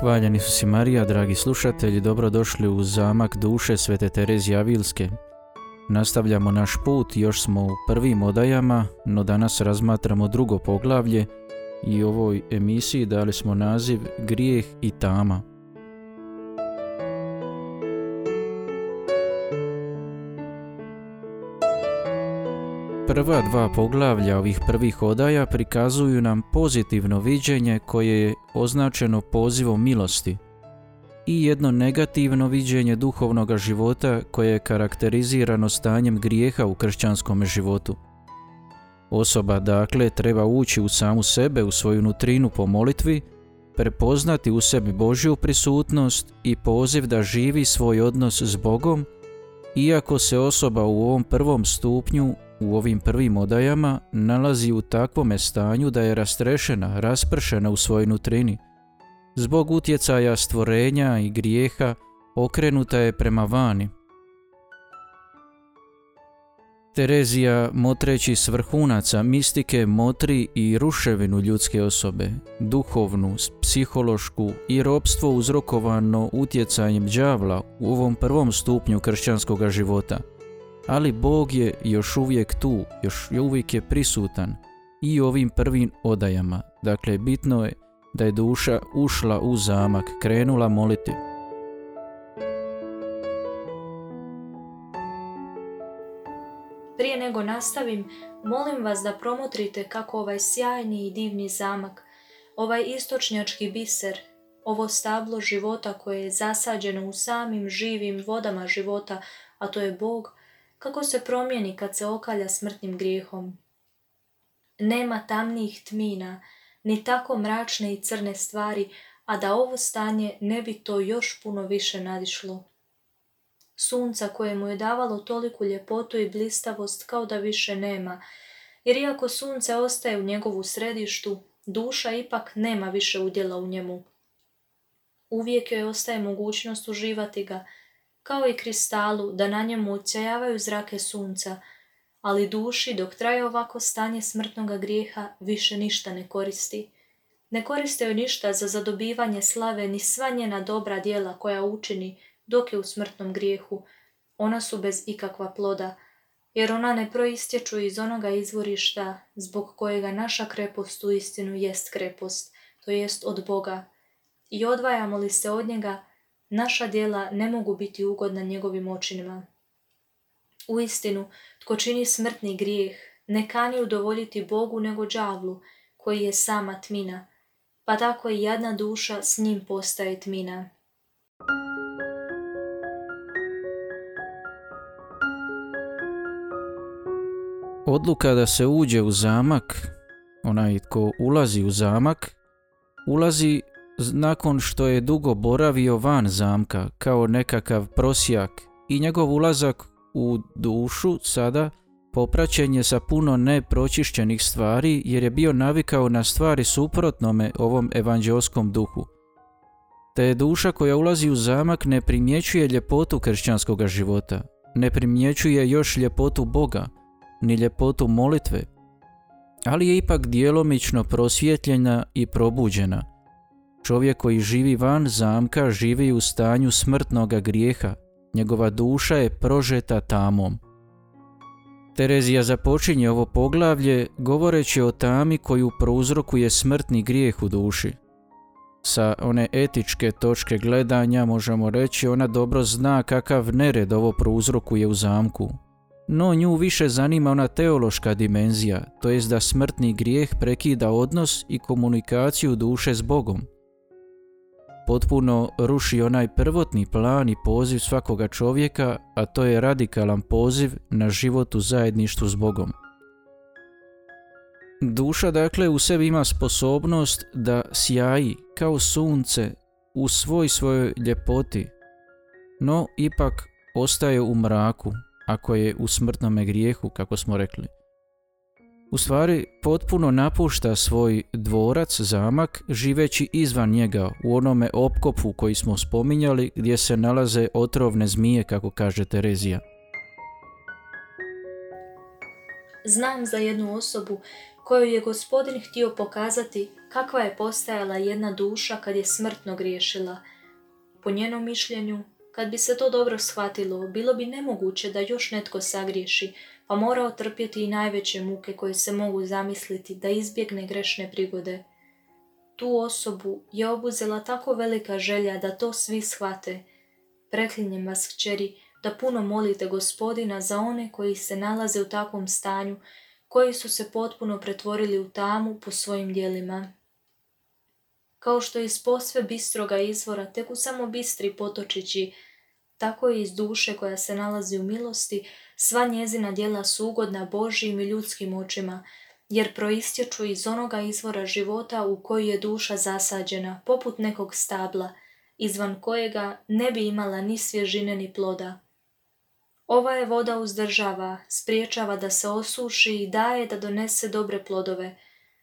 Hvaljeni su si Marija, dragi slušatelji, dobrodošli u zamak duše Svete Terezije Avilske. Nastavljamo naš put, još smo u prvim odajama, no danas razmatramo drugo poglavlje i ovoj emisiji dali smo naziv Grijeh i tama. Prva dva poglavlja ovih prvih odaja prikazuju nam pozitivno viđenje koje je označeno pozivom milosti i jedno negativno viđenje duhovnog života koje je karakterizirano stanjem grijeha u kršćanskom životu. Osoba dakle treba ući u samu sebe, u svoju nutrinu po molitvi, prepoznati u sebi Božju prisutnost i poziv da živi svoj odnos s Bogom, iako se osoba u ovom prvom stupnju u ovim prvim odajama nalazi u takvome stanju da je rastrešena, raspršena u svojoj nutrini. Zbog utjecaja stvorenja i grijeha okrenuta je prema vani. Terezija, motreći s vrhunaca mistike, motri i ruševinu ljudske osobe, duhovnu, psihološku i ropstvo uzrokovano utjecajem đavla u ovom prvom stupnju kršćanskog života – ali Bog je još uvijek tu, još uvijek je prisutan i ovim prvim odajama. Dakle, bitno je da je duša ušla u zamak, krenula moliti. Prije nego nastavim, molim vas da promotrite kako ovaj sjajni i divni zamak, ovaj istočnjački biser, ovo stablo života koje je zasađeno u samim živim vodama života, a to je Bog, kako se promijeni kad se okalja smrtnim grijehom. Nema tamnijih tmina, ni tako mračne i crne stvari, a da ovo stanje ne bi to još puno više nadišlo. Sunca koje mu je davalo toliku ljepotu i blistavost kao da više nema, jer iako sunce ostaje u njegovu središtu, duša ipak nema više udjela u njemu. Uvijek joj ostaje mogućnost uživati ga, kao i kristalu, da na njemu ucjajavaju zrake sunca, ali duši dok traje ovako stanje smrtnoga grijeha više ništa ne koristi. Ne koriste joj ništa za zadobivanje slave ni sva njena dobra djela koja učini dok je u smrtnom grijehu. Ona su bez ikakva ploda, jer ona ne proistječu iz onoga izvorišta zbog kojega naša krepost u istinu jest krepost, to jest od Boga. I odvajamo li se od njega, Naša djela ne mogu biti ugodna njegovim očinima. U istinu, tko čini smrtni grijeh, ne kani udovoljiti Bogu nego đavlu, koji je sama tmina, pa tako i jedna duša s njim postaje tmina. Odluka da se uđe u zamak, onaj tko ulazi u zamak, ulazi nakon što je dugo boravio van zamka kao nekakav prosjak i njegov ulazak u dušu sada popraćen je sa puno nepročišćenih stvari jer je bio navikao na stvari suprotnome ovom evanđelskom duhu. Te je duša koja ulazi u zamak ne primjećuje ljepotu kršćanskog života, ne primjećuje još ljepotu Boga, ni ljepotu molitve, ali je ipak djelomično prosvjetljena i probuđena – Čovjek koji živi van zamka živi u stanju smrtnoga grijeha, njegova duša je prožeta tamom. Terezija započinje ovo poglavlje govoreći o tami koju prouzrokuje smrtni grijeh u duši. Sa one etičke točke gledanja možemo reći ona dobro zna kakav nered ovo prouzrokuje u zamku. No nju više zanima ona teološka dimenzija, to jest da smrtni grijeh prekida odnos i komunikaciju duše s Bogom potpuno ruši onaj prvotni plan i poziv svakoga čovjeka, a to je radikalan poziv na život u zajedništvu s Bogom. Duša dakle u sebi ima sposobnost da sjaji kao sunce u svoj svojoj ljepoti, no ipak ostaje u mraku ako je u smrtnome grijehu, kako smo rekli u stvari potpuno napušta svoj dvorac, zamak, živeći izvan njega u onome opkopu koji smo spominjali gdje se nalaze otrovne zmije, kako kaže Terezija. Znam za jednu osobu koju je gospodin htio pokazati kakva je postajala jedna duša kad je smrtno griješila. Po njenom mišljenju, kad bi se to dobro shvatilo, bilo bi nemoguće da još netko sagriješi, pa mora otrpjeti i najveće muke koje se mogu zamisliti da izbjegne grešne prigode. Tu osobu je obuzela tako velika želja da to svi shvate. Preklinjem vas, kćeri, da puno molite gospodina za one koji se nalaze u takvom stanju, koji su se potpuno pretvorili u tamu po svojim dijelima. Kao što iz posve bistroga izvora teku samo bistri potočići, tako i iz duše koja se nalazi u milosti, sva njezina djela su ugodna Božijim i ljudskim očima, jer proistječu iz onoga izvora života u koji je duša zasađena, poput nekog stabla, izvan kojega ne bi imala ni svježine ni ploda. Ova je voda uzdržava, spriječava da se osuši i daje da donese dobre plodove,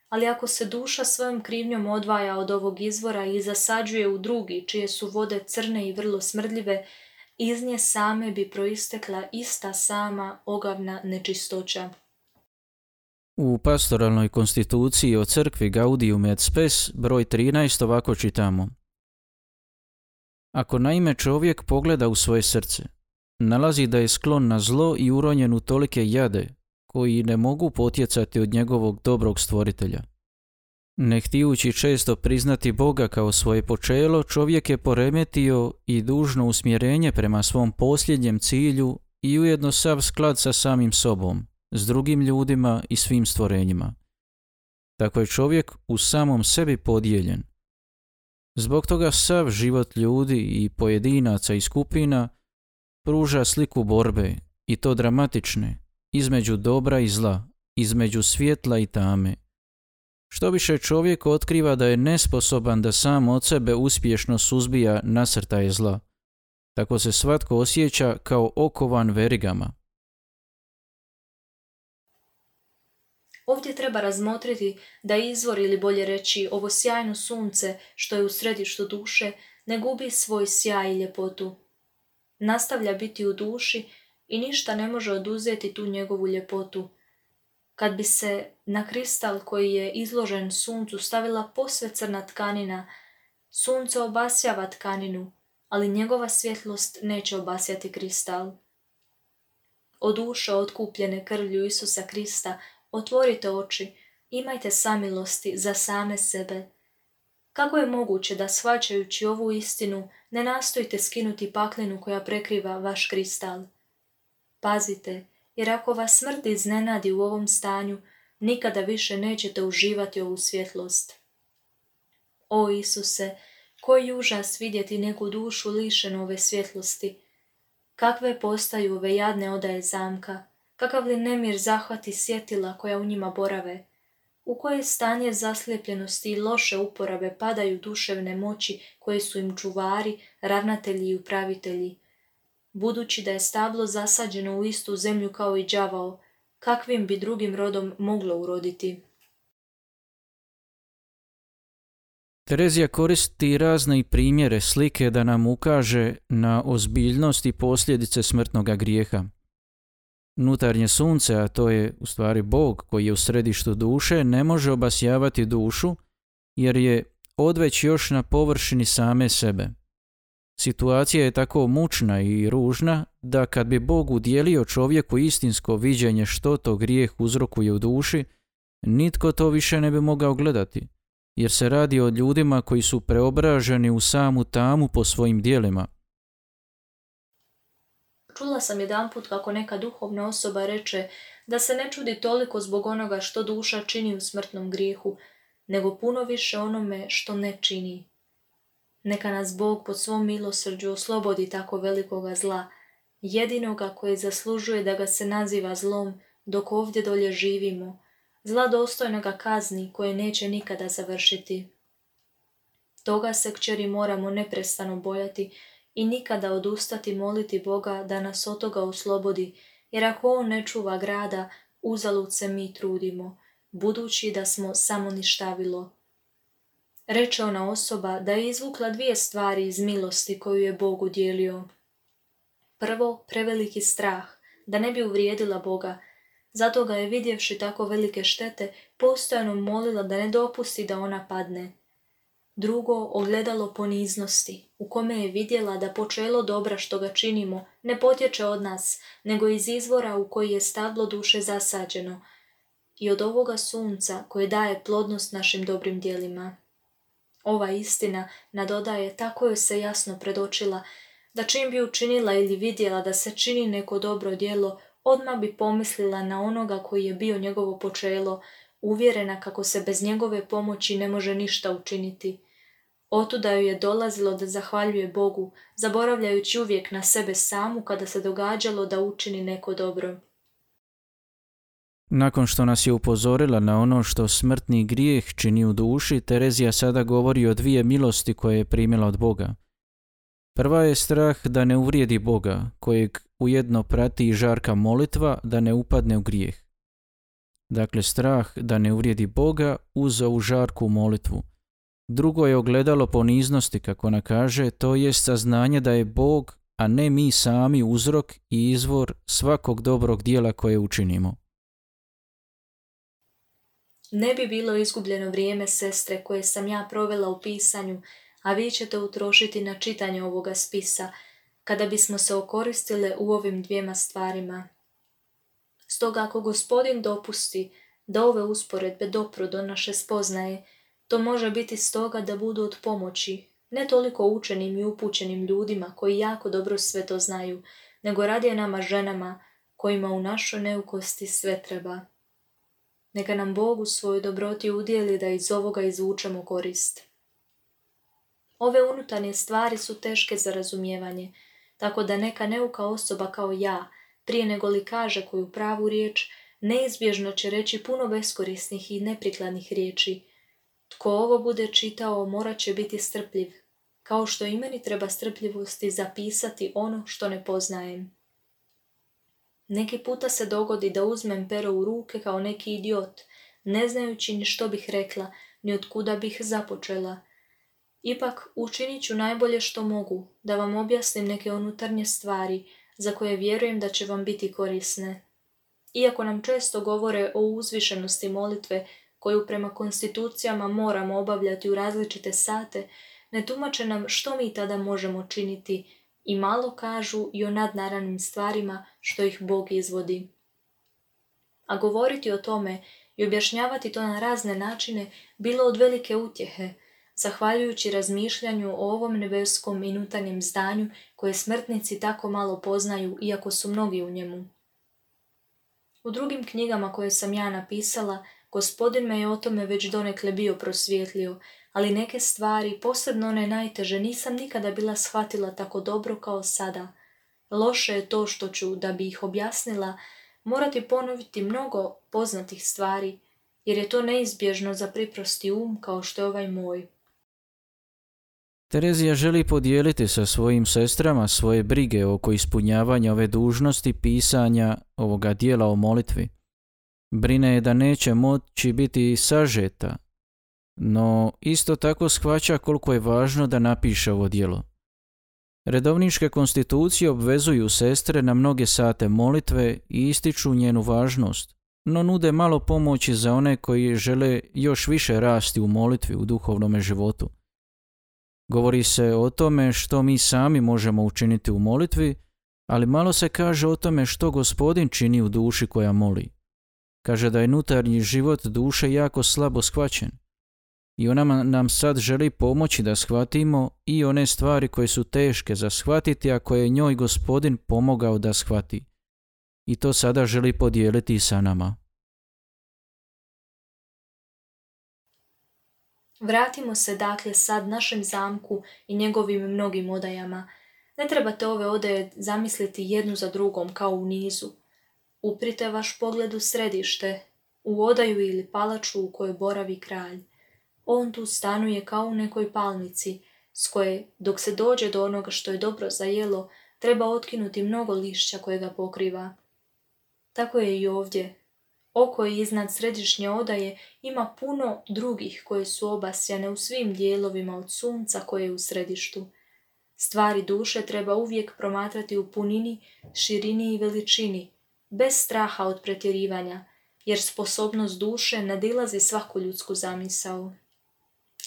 ali ako se duša svojom krivnjom odvaja od ovog izvora i zasađuje u drugi, čije su vode crne i vrlo smrdljive, iz nje same bi proistekla ista sama ogavna nečistoća. U pastoralnoj konstituciji o crkvi Gaudium et Spes broj 13 ovako čitamo. Ako naime čovjek pogleda u svoje srce, nalazi da je sklon na zlo i uronjen u tolike jade, koji ne mogu potjecati od njegovog dobrog stvoritelja. Ne htijući često priznati Boga kao svoje počelo, čovjek je poremetio i dužno usmjerenje prema svom posljednjem cilju i ujedno sav sklad sa samim sobom, s drugim ljudima i svim stvorenjima. Tako je čovjek u samom sebi podijeljen. Zbog toga sav život ljudi i pojedinaca i skupina pruža sliku borbe, i to dramatične, između dobra i zla, između svjetla i tame. Što više čovjek otkriva da je nesposoban da sam od sebe uspješno suzbija nasrtaje zla, tako se svatko osjeća kao okovan verigama. Ovdje treba razmotriti da izvor ili bolje reći ovo sjajno sunce što je u središtu duše ne gubi svoj sjaj i ljepotu. Nastavlja biti u duši i ništa ne može oduzeti tu njegovu ljepotu. Kad bi se na kristal koji je izložen suncu stavila posve crna tkanina, sunce obasjava tkaninu, ali njegova svjetlost neće obasjati kristal. O duše otkupljene krvlju Isusa Krista, otvorite oči, imajte samilosti za same sebe. Kako je moguće da shvaćajući ovu istinu ne nastojite skinuti paklinu koja prekriva vaš kristal? Pazite, jer ako vas smrt iznenadi u ovom stanju, nikada više nećete uživati ovu svjetlost. O Isuse, koji užas vidjeti neku dušu lišenu ove svjetlosti. Kakve postaju ove jadne odaje zamka, kakav li nemir zahvati sjetila koja u njima borave, u koje stanje zaslijepljenosti i loše uporabe padaju duševne moći koje su im čuvari, ravnatelji i upravitelji, budući da je stablo zasađeno u istu zemlju kao i đavao, kakvim bi drugim rodom moglo uroditi. Terezija koristi razne primjere slike da nam ukaže na ozbiljnost i posljedice smrtnoga grijeha. Nutarnje sunce, a to je u stvari Bog koji je u središtu duše, ne može obasjavati dušu jer je odveć još na površini same sebe. Situacija je tako mučna i ružna da kad bi Bog udjelio čovjeku istinsko viđenje što to grijeh uzrokuje u duši, nitko to više ne bi mogao gledati, jer se radi o ljudima koji su preobraženi u samu tamu po svojim dijelima. Čula sam jedanput kako neka duhovna osoba reče da se ne čudi toliko zbog onoga što duša čini u smrtnom grijehu, nego puno više onome što ne čini. Neka nas Bog pod svom milosrđu oslobodi tako velikoga zla, jedinoga koje zaslužuje da ga se naziva zlom dok ovdje dolje živimo, zla dostojnoga kazni koje neće nikada završiti. Toga se kćeri moramo neprestano bojati i nikada odustati moliti Boga da nas od toga oslobodi, jer ako On ne čuva grada, uzalud se mi trudimo, budući da smo samo ništavilo. Reče ona osoba da je izvukla dvije stvari iz milosti koju je Bog udjelio. Prvo, preveliki strah, da ne bi uvrijedila Boga, Zato ga je vidjevši tako velike štete, postojano molila da ne dopusti da ona padne. Drugo, ogledalo poniznosti, u kome je vidjela da počelo dobra što ga činimo ne potječe od nas, nego iz izvora u koji je stablo duše zasađeno i od ovoga sunca koje daje plodnost našim dobrim dijelima. Ova istina nadodaje tako joj se jasno predočila da čim bi učinila ili vidjela da se čini neko dobro djelo, odmah bi pomislila na onoga koji je bio njegovo počelo, uvjerena kako se bez njegove pomoći ne može ništa učiniti. Otuda joj je dolazilo da zahvaljuje Bogu, zaboravljajući uvijek na sebe samu kada se događalo da učini neko dobro. Nakon što nas je upozorila na ono što smrtni grijeh čini u duši, Terezija sada govori o dvije milosti koje je primila od Boga. Prva je strah da ne uvrijedi Boga, kojeg ujedno prati i žarka molitva da ne upadne u grijeh. Dakle, strah da ne uvrijedi Boga uz ovu žarku molitvu. Drugo je ogledalo poniznosti, kako ona kaže, to je saznanje da je Bog, a ne mi sami uzrok i izvor svakog dobrog dijela koje učinimo. Ne bi bilo izgubljeno vrijeme, sestre, koje sam ja provela u pisanju, a vi ćete utrošiti na čitanje ovoga spisa, kada bismo se okoristile u ovim dvijema stvarima. Stoga ako gospodin dopusti da ove usporedbe dopru do naše spoznaje, to može biti stoga da budu od pomoći, ne toliko učenim i upućenim ljudima koji jako dobro sve to znaju, nego radije nama ženama kojima u našoj neukosti sve treba. Neka nam Bog u svojoj dobroti udjeli da iz ovoga izvučemo korist. Ove unutarnje stvari su teške za razumijevanje, tako da neka neuka osoba kao ja, prije nego li kaže koju pravu riječ, neizbježno će reći puno beskorisnih i neprikladnih riječi. Tko ovo bude čitao morat će biti strpljiv, kao što i meni treba strpljivosti zapisati ono što ne poznajem. Neki puta se dogodi da uzmem pero u ruke kao neki idiot, ne znajući ni što bih rekla, ni od kuda bih započela. Ipak učinit ću najbolje što mogu, da vam objasnim neke unutarnje stvari, za koje vjerujem da će vam biti korisne. Iako nam često govore o uzvišenosti molitve, koju prema konstitucijama moramo obavljati u različite sate, ne tumače nam što mi tada možemo činiti i malo kažu i o nadnaranim stvarima što ih Bog izvodi. A govoriti o tome i objašnjavati to na razne načine bilo od velike utjehe, zahvaljujući razmišljanju o ovom nebeskom i nutanjem zdanju koje smrtnici tako malo poznaju iako su mnogi u njemu. U drugim knjigama koje sam ja napisala, gospodin me je o tome već donekle bio prosvjetlio, ali neke stvari, posebno one najteže, nisam nikada bila shvatila tako dobro kao sada. Loše je to što ću, da bi ih objasnila, morati ponoviti mnogo poznatih stvari, jer je to neizbježno za priprosti um kao što je ovaj moj. Terezija želi podijeliti sa svojim sestrama svoje brige oko ispunjavanja ove dužnosti pisanja ovoga dijela o molitvi. Brine je da neće moći biti sažeta, no isto tako shvaća koliko je važno da napiše ovo dijelo. Redovničke konstitucije obvezuju sestre na mnoge sate molitve i ističu njenu važnost, no nude malo pomoći za one koji žele još više rasti u molitvi u duhovnom životu. Govori se o tome što mi sami možemo učiniti u molitvi, ali malo se kaže o tome što gospodin čini u duši koja moli. Kaže da je nutarnji život duše jako slabo shvaćen. I ona nam sad želi pomoći da shvatimo i one stvari koje su teške za shvatiti, a koje je njoj gospodin pomogao da shvati. I to sada želi podijeliti sa nama. Vratimo se dakle sad našem zamku i njegovim mnogim odajama. Ne trebate ove odaje zamisliti jednu za drugom kao u nizu. Uprite vaš pogled u središte, u odaju ili palaču u kojoj boravi kralj. On tu stanuje kao u nekoj palmici, s koje, dok se dođe do onoga što je dobro za jelo, treba otkinuti mnogo lišća koje ga pokriva. Tako je i ovdje. Oko je iznad središnje odaje ima puno drugih koje su obasjane u svim dijelovima od sunca koje je u središtu. Stvari duše treba uvijek promatrati u punini, širini i veličini, bez straha od pretjerivanja, jer sposobnost duše nadilazi svaku ljudsku zamisao.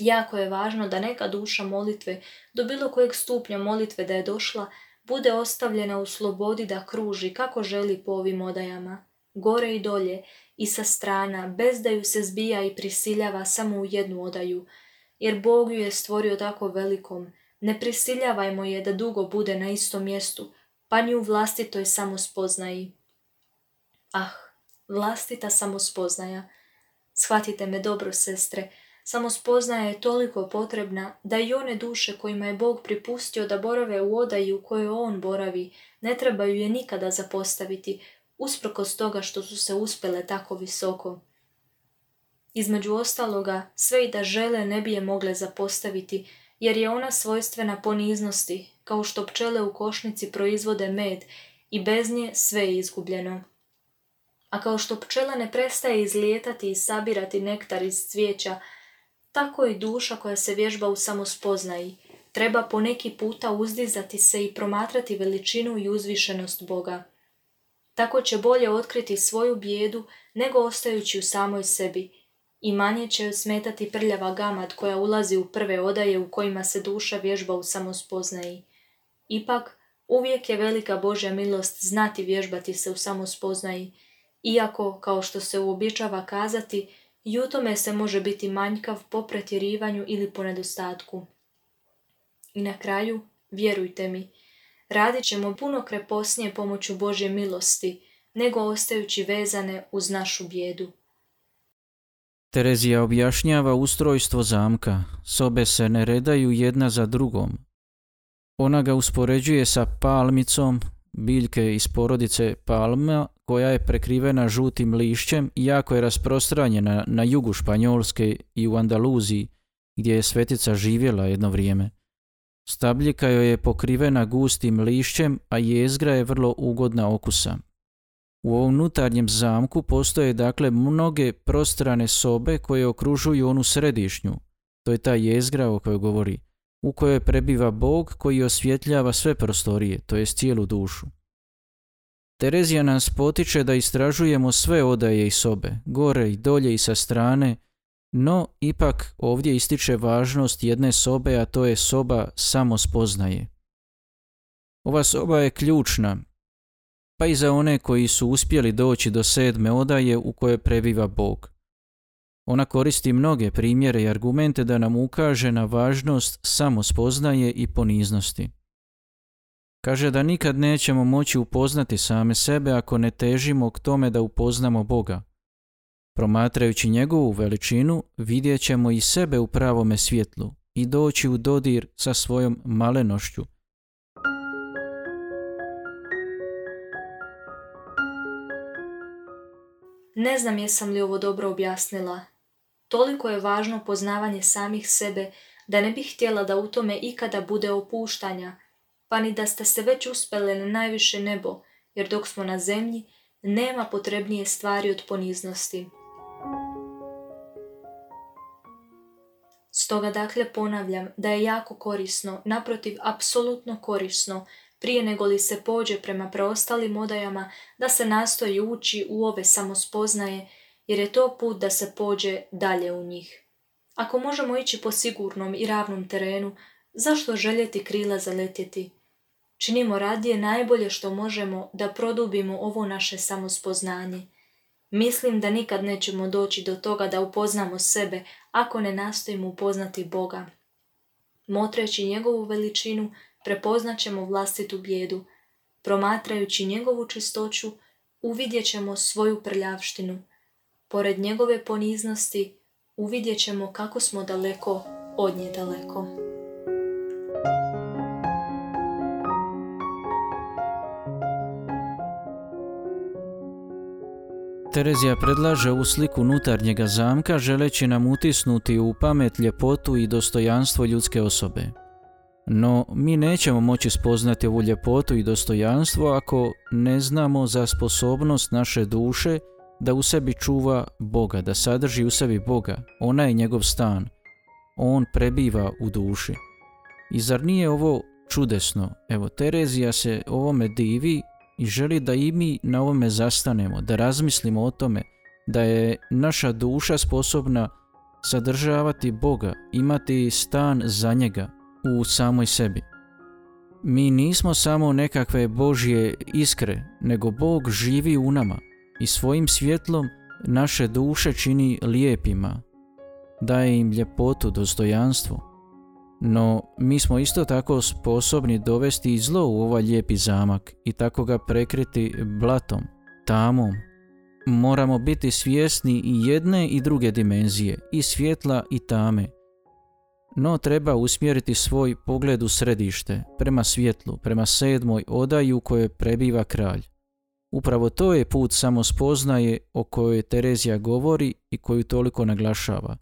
Jako je važno da neka duša molitve, do bilo kojeg stupnja molitve da je došla, bude ostavljena u slobodi da kruži kako želi po ovim odajama, gore i dolje i sa strana, bez da ju se zbija i prisiljava samo u jednu odaju, jer Bog ju je stvorio tako velikom, ne prisiljavajmo je da dugo bude na istom mjestu, pa ni u vlastitoj samospoznaji. Ah, vlastita samospoznaja. Shvatite me dobro, sestre, samospoznaja je toliko potrebna da i one duše kojima je Bog pripustio da borave u odaji u kojoj On boravi, ne trebaju je nikada zapostaviti, usprkos toga što su se uspjele tako visoko. Između ostaloga, sve i da žele ne bi je mogle zapostaviti, jer je ona svojstvena poniznosti, kao što pčele u košnici proizvode med i bez nje sve je izgubljeno. A kao što pčela ne prestaje izlijetati i sabirati nektar iz cvijeća, tako i duša koja se vježba u samospoznaji, treba po neki puta uzdizati se i promatrati veličinu i uzvišenost Boga. Tako će bolje otkriti svoju bijedu nego ostajući u samoj sebi i manje će smetati prljava gamad koja ulazi u prve odaje u kojima se duša vježba u samospoznaji. Ipak, uvijek je velika Božja milost znati vježbati se u samospoznaji, iako, kao što se uobičava kazati, i u tome se može biti manjkav po pretjerivanju ili po nedostatku. I na kraju, vjerujte mi, radit ćemo puno kreposnije pomoću Božje milosti, nego ostajući vezane uz našu bijedu. Terezija objašnjava ustrojstvo zamka, sobe se ne redaju jedna za drugom. Ona ga uspoređuje sa palmicom, biljke iz porodice palma koja je prekrivena žutim lišćem i jako je rasprostranjena na jugu Španjolske i u Andaluziji, gdje je svetica živjela jedno vrijeme. Stabljika joj je pokrivena gustim lišćem, a jezgra je vrlo ugodna okusa. U ovom unutarnjem zamku postoje dakle mnoge prostrane sobe koje okružuju onu središnju, to je ta jezgra o kojoj govori, u kojoj prebiva Bog koji osvjetljava sve prostorije, to je cijelu dušu. Terezija nas potiče da istražujemo sve odaje i sobe, gore i dolje i sa strane, no ipak ovdje ističe važnost jedne sobe, a to je soba samo spoznaje. Ova soba je ključna, pa i za one koji su uspjeli doći do sedme odaje u kojoj prebiva Bog. Ona koristi mnoge primjere i argumente da nam ukaže na važnost samo spoznaje i poniznosti. Kaže da nikad nećemo moći upoznati same sebe ako ne težimo k tome da upoznamo Boga. Promatrajući njegovu veličinu, vidjet ćemo i sebe u pravome svjetlu i doći u dodir sa svojom malenošću. Ne znam jesam li ovo dobro objasnila. Toliko je važno poznavanje samih sebe da ne bih htjela da u tome ikada bude opuštanja, pa ni da ste se već uspele na najviše nebo, jer dok smo na zemlji, nema potrebnije stvari od poniznosti. Stoga dakle ponavljam da je jako korisno, naprotiv apsolutno korisno, prije nego li se pođe prema preostalim odajama, da se nastoji ući u ove samospoznaje, jer je to put da se pođe dalje u njih. Ako možemo ići po sigurnom i ravnom terenu, zašto željeti krila zaletjeti? Činimo radije najbolje što možemo da produbimo ovo naše samospoznanje. Mislim da nikad nećemo doći do toga da upoznamo sebe ako ne nastojimo upoznati Boga. Motreći njegovu veličinu, prepoznat ćemo vlastitu bijedu. Promatrajući njegovu čistoću, uvidjet ćemo svoju prljavštinu. Pored njegove poniznosti, uvidjet ćemo kako smo daleko od nje daleko. Terezija predlaže ovu sliku unutarnjega zamka želeći nam utisnuti u pamet ljepotu i dostojanstvo ljudske osobe. No, mi nećemo moći spoznati ovu ljepotu i dostojanstvo ako ne znamo za sposobnost naše duše da u sebi čuva Boga, da sadrži u sebi Boga. Ona je njegov stan. On prebiva u duši. I zar nije ovo čudesno? Evo, Terezija se ovome divi i želi da i mi na ovome zastanemo, da razmislimo o tome da je naša duša sposobna sadržavati Boga, imati stan za njega u samoj sebi. Mi nismo samo nekakve Božje iskre, nego Bog živi u nama i svojim svjetlom naše duše čini lijepima, daje im ljepotu, dostojanstvo. No, mi smo isto tako sposobni dovesti i zlo u ovaj lijepi zamak i tako ga prekriti blatom, tamom. Moramo biti svjesni i jedne i druge dimenzije, i svjetla i tame. No treba usmjeriti svoj pogled u središte, prema svjetlu, prema sedmoj odaju u kojoj prebiva kralj. Upravo to je put samospoznaje o kojoj Terezija govori i koju toliko naglašava.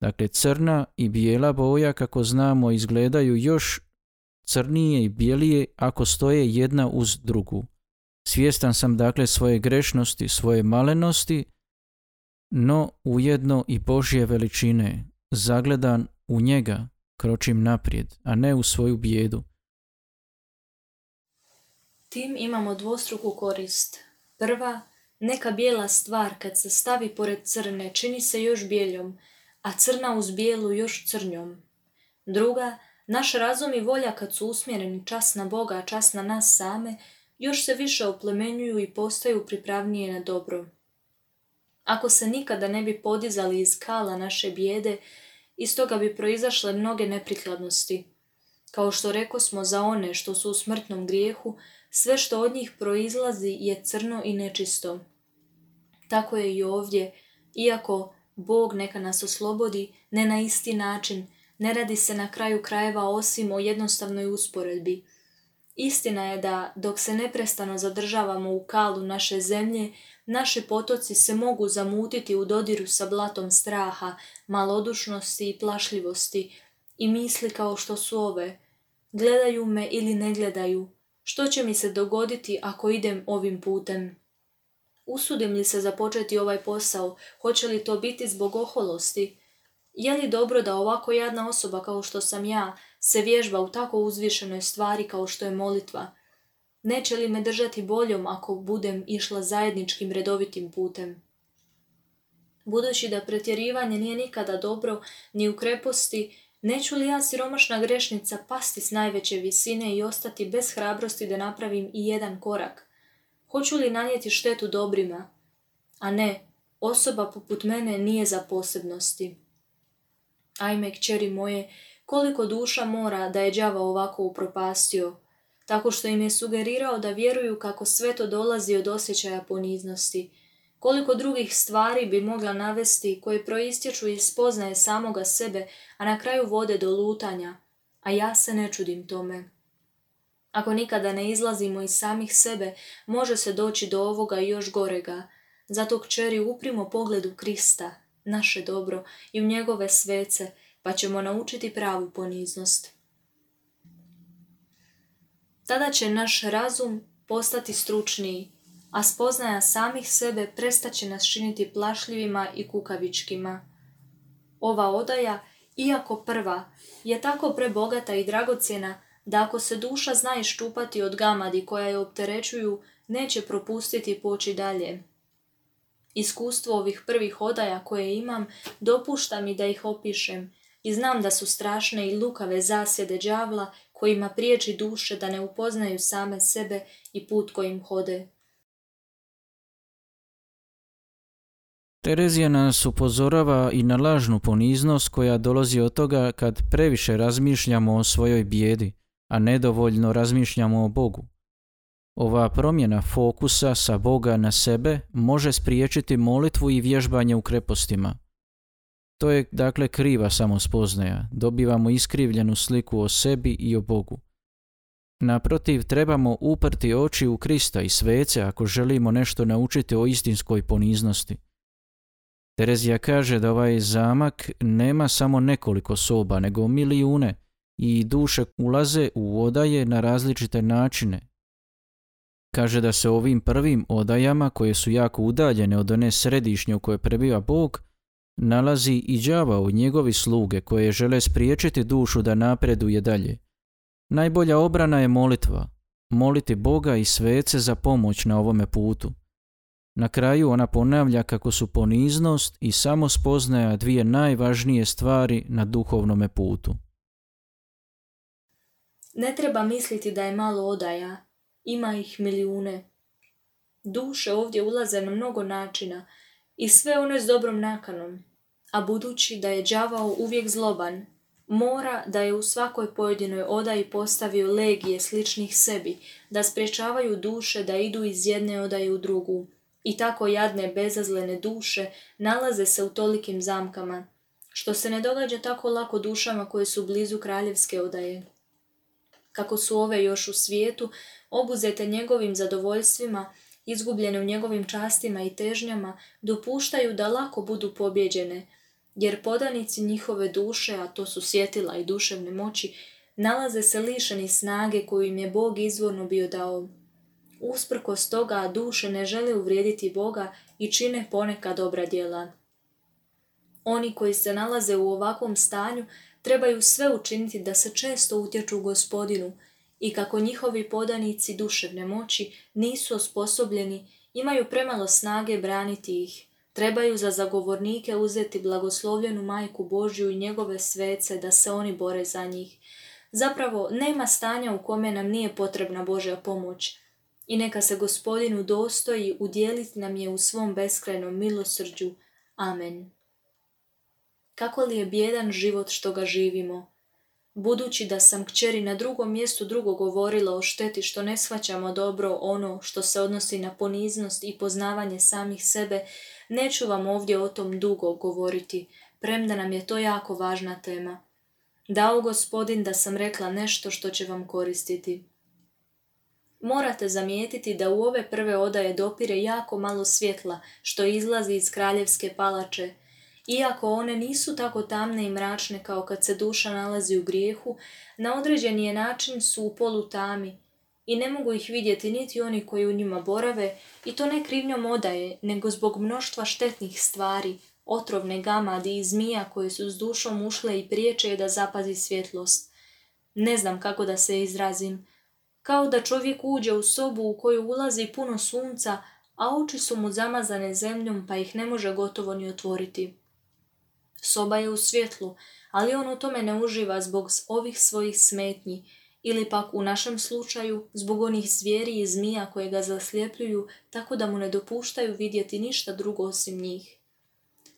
Dakle, crna i bijela boja, kako znamo, izgledaju još crnije i bijelije ako stoje jedna uz drugu. Svjestan sam dakle svoje grešnosti, svoje malenosti, no ujedno i Božje veličine, zagledan u njega, kročim naprijed, a ne u svoju bijedu. Tim imamo dvostruku korist. Prva, neka bijela stvar kad se stavi pored crne čini se još bijeljom, a crna uz bijelu još crnjom. Druga, naš razum i volja kad su usmjereni čas na Boga, a čas na nas same, još se više oplemenjuju i postaju pripravnije na dobro. Ako se nikada ne bi podizali iz kala naše bijede, iz toga bi proizašle mnoge neprikladnosti. Kao što reko smo za one što su u smrtnom grijehu, sve što od njih proizlazi je crno i nečisto. Tako je i ovdje, iako Bog neka nas oslobodi, ne na isti način, ne radi se na kraju krajeva osim o jednostavnoj usporedbi. Istina je da dok se neprestano zadržavamo u kalu naše zemlje, naši potoci se mogu zamutiti u dodiru sa blatom straha, malodušnosti i plašljivosti i misli kao što su ove. Gledaju me ili ne gledaju, što će mi se dogoditi ako idem ovim putem? Usudim li se započeti ovaj posao? Hoće li to biti zbog oholosti? Je li dobro da ovako jadna osoba kao što sam ja se vježba u tako uzvišenoj stvari kao što je molitva? Neće li me držati boljom ako budem išla zajedničkim redovitim putem? Budući da pretjerivanje nije nikada dobro ni u kreposti, Neću li ja siromašna grešnica pasti s najveće visine i ostati bez hrabrosti da napravim i jedan korak? Hoću li nanijeti štetu dobrima? A ne, osoba poput mene nije za posebnosti. Ajme, kćeri moje, koliko duša mora da je đava ovako upropastio, tako što im je sugerirao da vjeruju kako sve to dolazi od osjećaja poniznosti, koliko drugih stvari bi mogla navesti koje proistječu iz spoznaje samoga sebe, a na kraju vode do lutanja, a ja se ne čudim tome. Ako nikada ne izlazimo iz samih sebe, može se doći do ovoga i još gorega. Zato kćeri uprimo pogledu Krista, naše dobro, i u njegove svece, pa ćemo naučiti pravu poniznost. Tada će naš razum postati stručniji, a spoznaja samih sebe prestaće nas činiti plašljivima i kukavičkima. Ova odaja, iako prva, je tako prebogata i dragocjena da ako se duša zna iščupati od gamadi koja je opterećuju, neće propustiti poći dalje. Iskustvo ovih prvih odaja koje imam dopušta mi da ih opišem i znam da su strašne i lukave zasjede đavla kojima priječi duše da ne upoznaju same sebe i put kojim hode. Terezija nas upozorava i na lažnu poniznost koja dolazi od toga kad previše razmišljamo o svojoj bijedi, a nedovoljno razmišljamo o Bogu. Ova promjena fokusa sa Boga na sebe može spriječiti molitvu i vježbanje u krepostima. To je dakle kriva samospoznaja, dobivamo iskrivljenu sliku o sebi i o Bogu. Naprotiv, trebamo uprti oči u Krista i svece ako želimo nešto naučiti o istinskoj poniznosti. Terezija kaže da ovaj zamak nema samo nekoliko soba, nego milijune i duše ulaze u odaje na različite načine. Kaže da se ovim prvim odajama, koje su jako udaljene od one središnje u kojoj prebiva Bog, nalazi i đava u njegovi sluge koje žele spriječiti dušu da napreduje dalje. Najbolja obrana je molitva, moliti Boga i svece za pomoć na ovome putu. Na kraju ona ponavlja kako su poniznost i samo spoznaja dvije najvažnije stvari na duhovnome putu. Ne treba misliti da je malo odaja, ima ih milijune. Duše ovdje ulaze na mnogo načina i sve one s dobrom nakanom, a budući da je đavao uvijek zloban, mora da je u svakoj pojedinoj odaji postavio legije sličnih sebi, da sprječavaju duše da idu iz jedne odaje u drugu. I tako jadne bezazlene duše nalaze se u tolikim zamkama, što se ne događa tako lako dušama koje su blizu kraljevske odaje. Kako su ove još u svijetu, obuzete njegovim zadovoljstvima, izgubljene u njegovim častima i težnjama, dopuštaju da lako budu pobjeđene, jer podanici njihove duše, a to su sjetila i duševne moći, nalaze se lišeni snage koju im je Bog izvorno bio dao. Usprkos toga duše ne žele uvrijediti Boga i čine poneka dobra djela. Oni koji se nalaze u ovakvom stanju trebaju sve učiniti da se često utječu gospodinu i kako njihovi podanici duševne moći nisu osposobljeni, imaju premalo snage braniti ih. Trebaju za zagovornike uzeti blagoslovljenu majku Božju i njegove svece da se oni bore za njih. Zapravo, nema stanja u kome nam nije potrebna Božja pomoć. I neka se gospodinu dostoji udjeliti nam je u svom beskrajnom milosrđu. Amen. Kako li je bjedan život što ga živimo? Budući da sam kćeri na drugom mjestu drugo govorila o šteti što ne shvaćamo dobro ono što se odnosi na poniznost i poznavanje samih sebe, neću vam ovdje o tom dugo govoriti, premda nam je to jako važna tema. Dao gospodin da sam rekla nešto što će vam koristiti. Morate zamijetiti da u ove prve odaje dopire jako malo svjetla što izlazi iz kraljevske palače, iako one nisu tako tamne i mračne kao kad se duša nalazi u grijehu, na određeni je način su u polu tami i ne mogu ih vidjeti niti oni koji u njima borave i to ne krivnjom odaje, nego zbog mnoštva štetnih stvari, otrovne gamadi i zmija koje su s dušom ušle i priječe da zapazi svjetlost. Ne znam kako da se izrazim. Kao da čovjek uđe u sobu u koju ulazi puno sunca, a oči su mu zamazane zemljom pa ih ne može gotovo ni otvoriti. Soba je u svjetlu, ali on u tome ne uživa zbog ovih svojih smetnji, ili pak u našem slučaju zbog onih zvijeri i zmija koje ga zasljepljuju tako da mu ne dopuštaju vidjeti ništa drugo osim njih.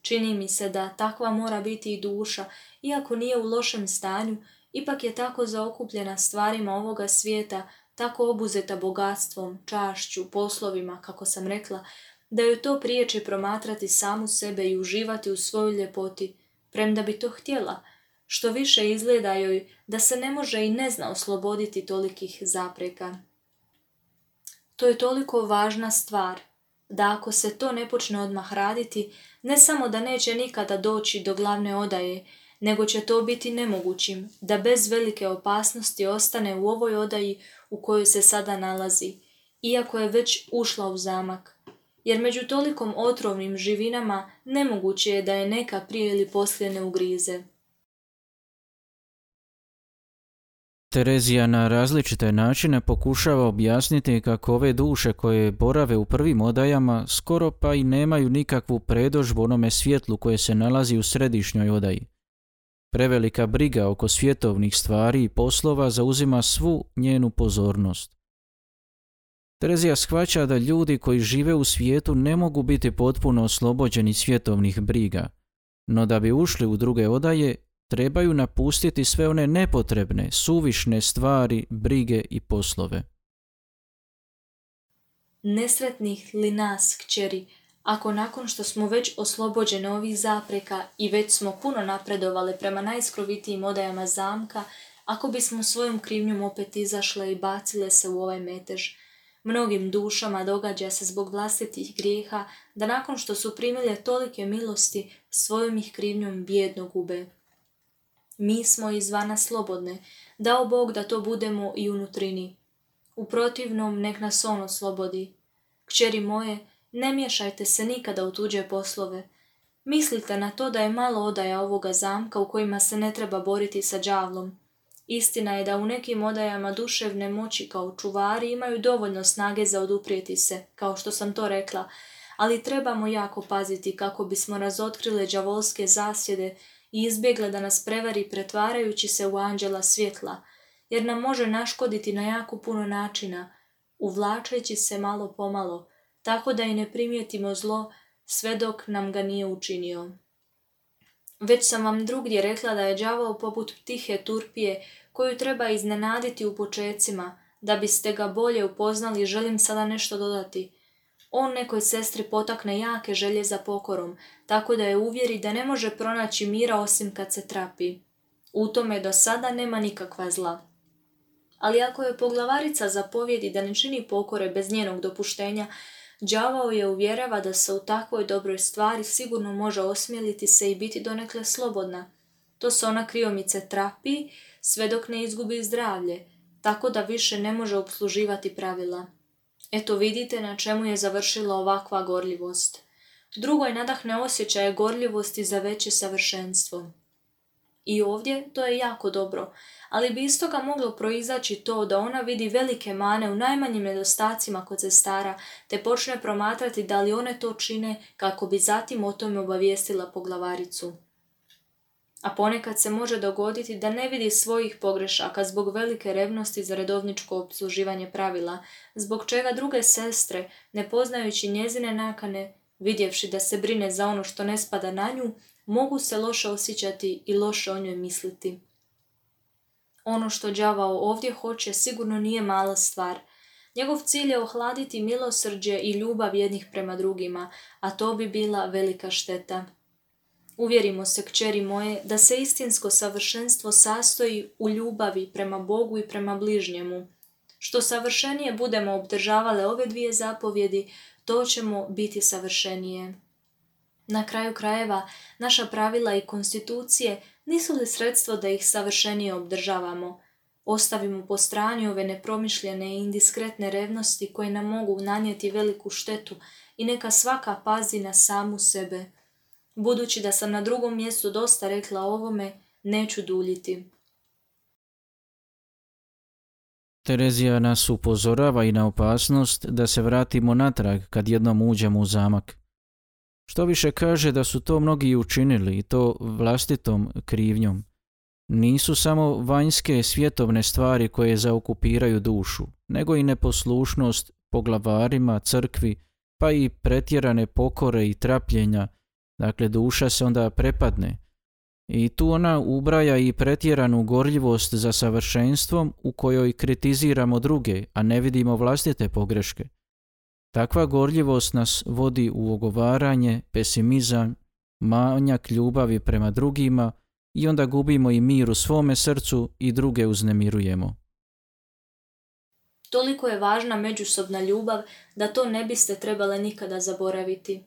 Čini mi se da takva mora biti i duša, iako nije u lošem stanju, ipak je tako zaokupljena stvarima ovoga svijeta, tako obuzeta bogatstvom, čašću, poslovima, kako sam rekla, da joj to priječi promatrati samu sebe i uživati u svojoj ljepoti, premda bi to htjela, što više izgleda joj da se ne može i ne zna osloboditi tolikih zapreka. To je toliko važna stvar, da ako se to ne počne odmah raditi, ne samo da neće nikada doći do glavne odaje, nego će to biti nemogućim, da bez velike opasnosti ostane u ovoj odaji u kojoj se sada nalazi, iako je već ušla u zamak jer među tolikom otrovnim živinama nemoguće je da je neka prije ili poslije ne ugrize. Terezija na različite načine pokušava objasniti kako ove duše koje borave u prvim odajama skoro pa i nemaju nikakvu predožbu onome svjetlu koje se nalazi u središnjoj odaji. Prevelika briga oko svjetovnih stvari i poslova zauzima svu njenu pozornost. Terezija shvaća da ljudi koji žive u svijetu ne mogu biti potpuno oslobođeni svjetovnih briga, no da bi ušli u druge odaje, trebaju napustiti sve one nepotrebne, suvišne stvari, brige i poslove. Nesretnih li nas, kćeri, ako nakon što smo već oslobođeni ovih zapreka i već smo puno napredovali prema najskrovitijim odajama zamka, ako bismo svojom krivnjom opet izašle i bacile se u ovaj metež, Mnogim dušama događa se zbog vlastitih grijeha da nakon što su primile tolike milosti svojom ih krivnjom bjedno gube. Mi smo izvana slobodne, dao Bog da to budemo i unutrini. U protivnom nek nas on oslobodi. Kćeri moje, ne miješajte se nikada u tuđe poslove. Mislite na to da je malo odaja ovoga zamka u kojima se ne treba boriti sa đavlom. Istina je da u nekim odajama duševne moći kao čuvari imaju dovoljno snage za oduprijeti se, kao što sam to rekla, ali trebamo jako paziti kako bismo razotkrili đavolske zasjede i izbjegle da nas prevari pretvarajući se u anđela svjetla, jer nam može naškoditi na jako puno načina, uvlačeći se malo pomalo, tako da i ne primijetimo zlo sve dok nam ga nije učinio. Već sam vam drugdje rekla da je đavao poput tihe turpije koju treba iznenaditi u počecima, da biste ga bolje upoznali želim sada nešto dodati. On nekoj sestri potakne jake želje za pokorom, tako da je uvjeri da ne može pronaći mira osim kad se trapi. U tome do sada nema nikakva zla. Ali ako je poglavarica zapovjedi da ne čini pokore bez njenog dopuštenja, đavao je uvjerava da se u takvoj dobroj stvari sigurno može osmjeliti se i biti donekle slobodna. To se ona kriomice trapi sve dok ne izgubi zdravlje, tako da više ne može obsluživati pravila. Eto vidite na čemu je završila ovakva gorljivost. Drugo je nadahne osjećaje gorljivosti za veće savršenstvo. I ovdje to je jako dobro, ali bi iz toga moglo proizaći to da ona vidi velike mane u najmanjim nedostacima kod sestara, te počne promatrati da li one to čine kako bi zatim o tome obavijestila poglavaricu. A ponekad se može dogoditi da ne vidi svojih pogrešaka zbog velike revnosti za redovničko obsluživanje pravila, zbog čega druge sestre, ne poznajući njezine nakane, vidjevši da se brine za ono što ne spada na nju, mogu se loše osjećati i loše o njoj misliti. Ono što đavao ovdje hoće sigurno nije mala stvar. Njegov cilj je ohladiti milosrđe i ljubav jednih prema drugima, a to bi bila velika šteta. Uvjerimo se, kćeri moje, da se istinsko savršenstvo sastoji u ljubavi prema Bogu i prema bližnjemu. Što savršenije budemo obdržavale ove dvije zapovjedi, to ćemo biti savršenije. Na kraju krajeva, naša pravila i konstitucije nisu li sredstvo da ih savršenije obdržavamo? Ostavimo po strani ove nepromišljene i indiskretne revnosti koje nam mogu nanijeti veliku štetu i neka svaka pazi na samu sebe. Budući da sam na drugom mjestu dosta rekla ovome, neću duljiti. Terezija nas upozorava i na opasnost da se vratimo natrag kad jednom uđemo u zamak. Što više kaže da su to mnogi učinili i to vlastitom krivnjom. Nisu samo vanjske svjetovne stvari koje zaokupiraju dušu, nego i neposlušnost poglavarima, crkvi, pa i pretjerane pokore i trapljenja, dakle duša se onda prepadne. I tu ona ubraja i pretjeranu gorljivost za savršenstvom u kojoj kritiziramo druge, a ne vidimo vlastite pogreške. Takva gorljivost nas vodi u ogovaranje, pesimizam, manjak ljubavi prema drugima i onda gubimo i mir u svome srcu i druge uznemirujemo. Toliko je važna međusobna ljubav da to ne biste trebale nikada zaboraviti.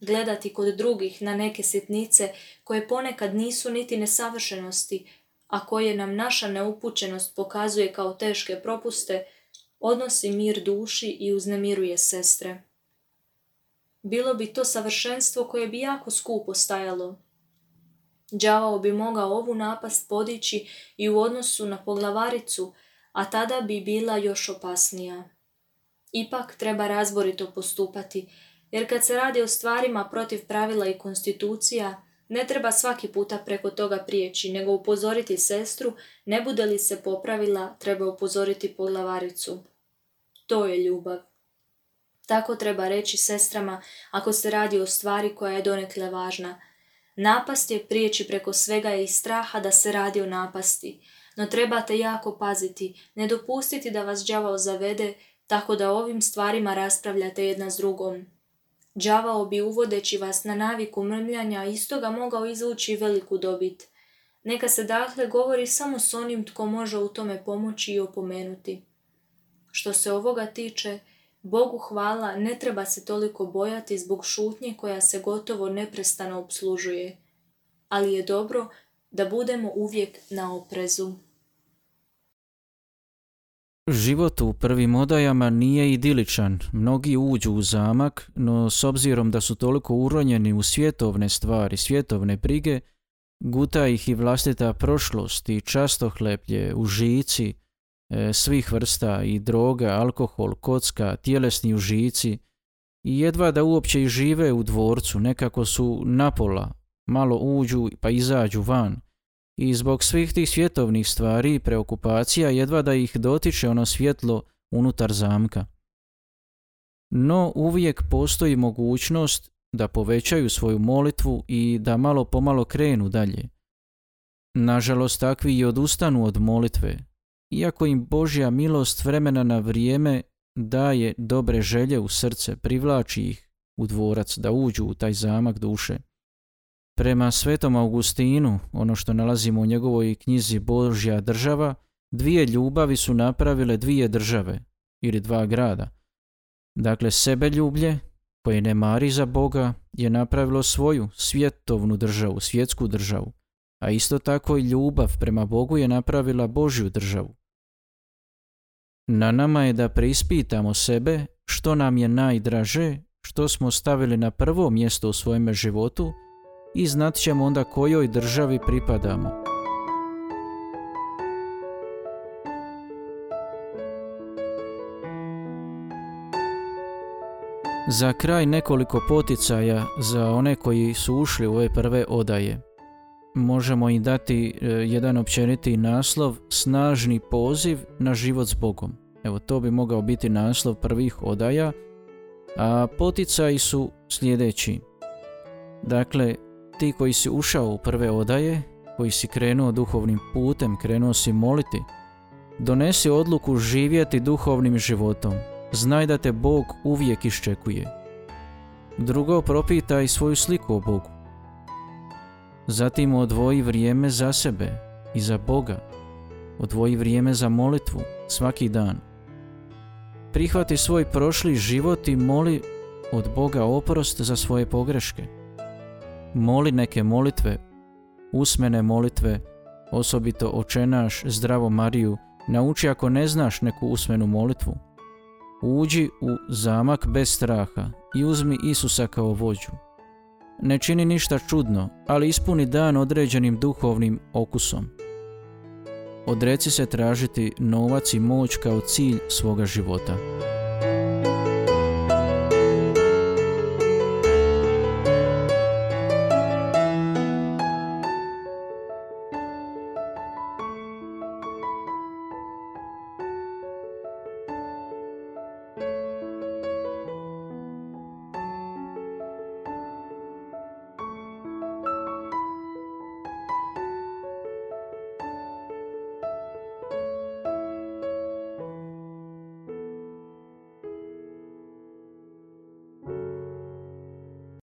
Gledati kod drugih na neke sitnice koje ponekad nisu niti nesavršenosti, a koje nam naša neupućenost pokazuje kao teške propuste – odnosi mir duši i uznemiruje sestre. Bilo bi to savršenstvo koje bi jako skupo stajalo. Đavao bi mogao ovu napast podići i u odnosu na poglavaricu, a tada bi bila još opasnija. Ipak treba razborito postupati, jer kad se radi o stvarima protiv pravila i konstitucija, ne treba svaki puta preko toga prijeći, nego upozoriti sestru, ne bude li se popravila, treba upozoriti poglavaricu. To je ljubav. Tako treba reći sestrama ako se radi o stvari koja je donekle važna. Napast je prijeći preko svega i straha da se radi o napasti, no trebate jako paziti, ne dopustiti da vas đavao zavede tako da ovim stvarima raspravljate jedna s drugom. Đavao bi uvodeći vas na naviku mrmljanja istoga mogao izvući veliku dobit. Neka se dakle govori samo s onim tko može u tome pomoći i opomenuti. Što se ovoga tiče, Bogu hvala ne treba se toliko bojati zbog šutnje koja se gotovo neprestano obslužuje, ali je dobro da budemo uvijek na oprezu. Život u prvim odajama nije idiličan. Mnogi uđu u zamak, no s obzirom da su toliko uronjeni u svjetovne stvari, svjetovne brige, Guta ih i vlastita prošlost i častohleplje, užici, e, svih vrsta i droga, alkohol, kocka, tjelesni užici i jedva da uopće i žive u dvorcu, nekako su napola, malo uđu pa izađu van. I zbog svih tih svjetovnih stvari i preokupacija jedva da ih dotiče ono svjetlo unutar zamka. No uvijek postoji mogućnost da povećaju svoju molitvu i da malo pomalo krenu dalje. Nažalost, takvi i odustanu od molitve, iako im Božja milost vremena na vrijeme daje dobre želje u srce, privlači ih u dvorac da uđu u taj zamak duše. Prema svetom Augustinu, ono što nalazimo u njegovoj knjizi Božja država, dvije ljubavi su napravile dvije države ili dva grada. Dakle, sebe ljublje, koje ne mari za Boga, je napravilo svoju svjetovnu državu, svjetsku državu, a isto tako i ljubav prema Bogu je napravila Božju državu. Na nama je da preispitamo sebe što nam je najdraže, što smo stavili na prvo mjesto u svojeme životu i znat ćemo onda kojoj državi pripadamo. Za kraj nekoliko poticaja za one koji su ušli u ove prve odaje. Možemo im dati e, jedan općeniti naslov Snažni poziv na život s Bogom. Evo to bi mogao biti naslov prvih odaja, a poticaji su sljedeći. Dakle, ti koji si ušao u prve odaje, koji si krenuo duhovnim putem, krenuo si moliti, donesi odluku živjeti duhovnim životom. Znaj da te Bog uvijek iščekuje. Drugo, propitaj svoju sliku o Bogu. Zatim odvoji vrijeme za sebe i za Boga. Odvoji vrijeme za molitvu svaki dan. Prihvati svoj prošli život i moli od Boga oprost za svoje pogreške. Moli neke molitve, usmene molitve, osobito očenaš zdravo Mariju, nauči ako ne znaš neku usmenu molitvu. Uđi u zamak bez straha i uzmi Isusa kao vođu. Ne čini ništa čudno, ali ispuni dan određenim duhovnim okusom. Odreci se tražiti novac i moć kao cilj svoga života.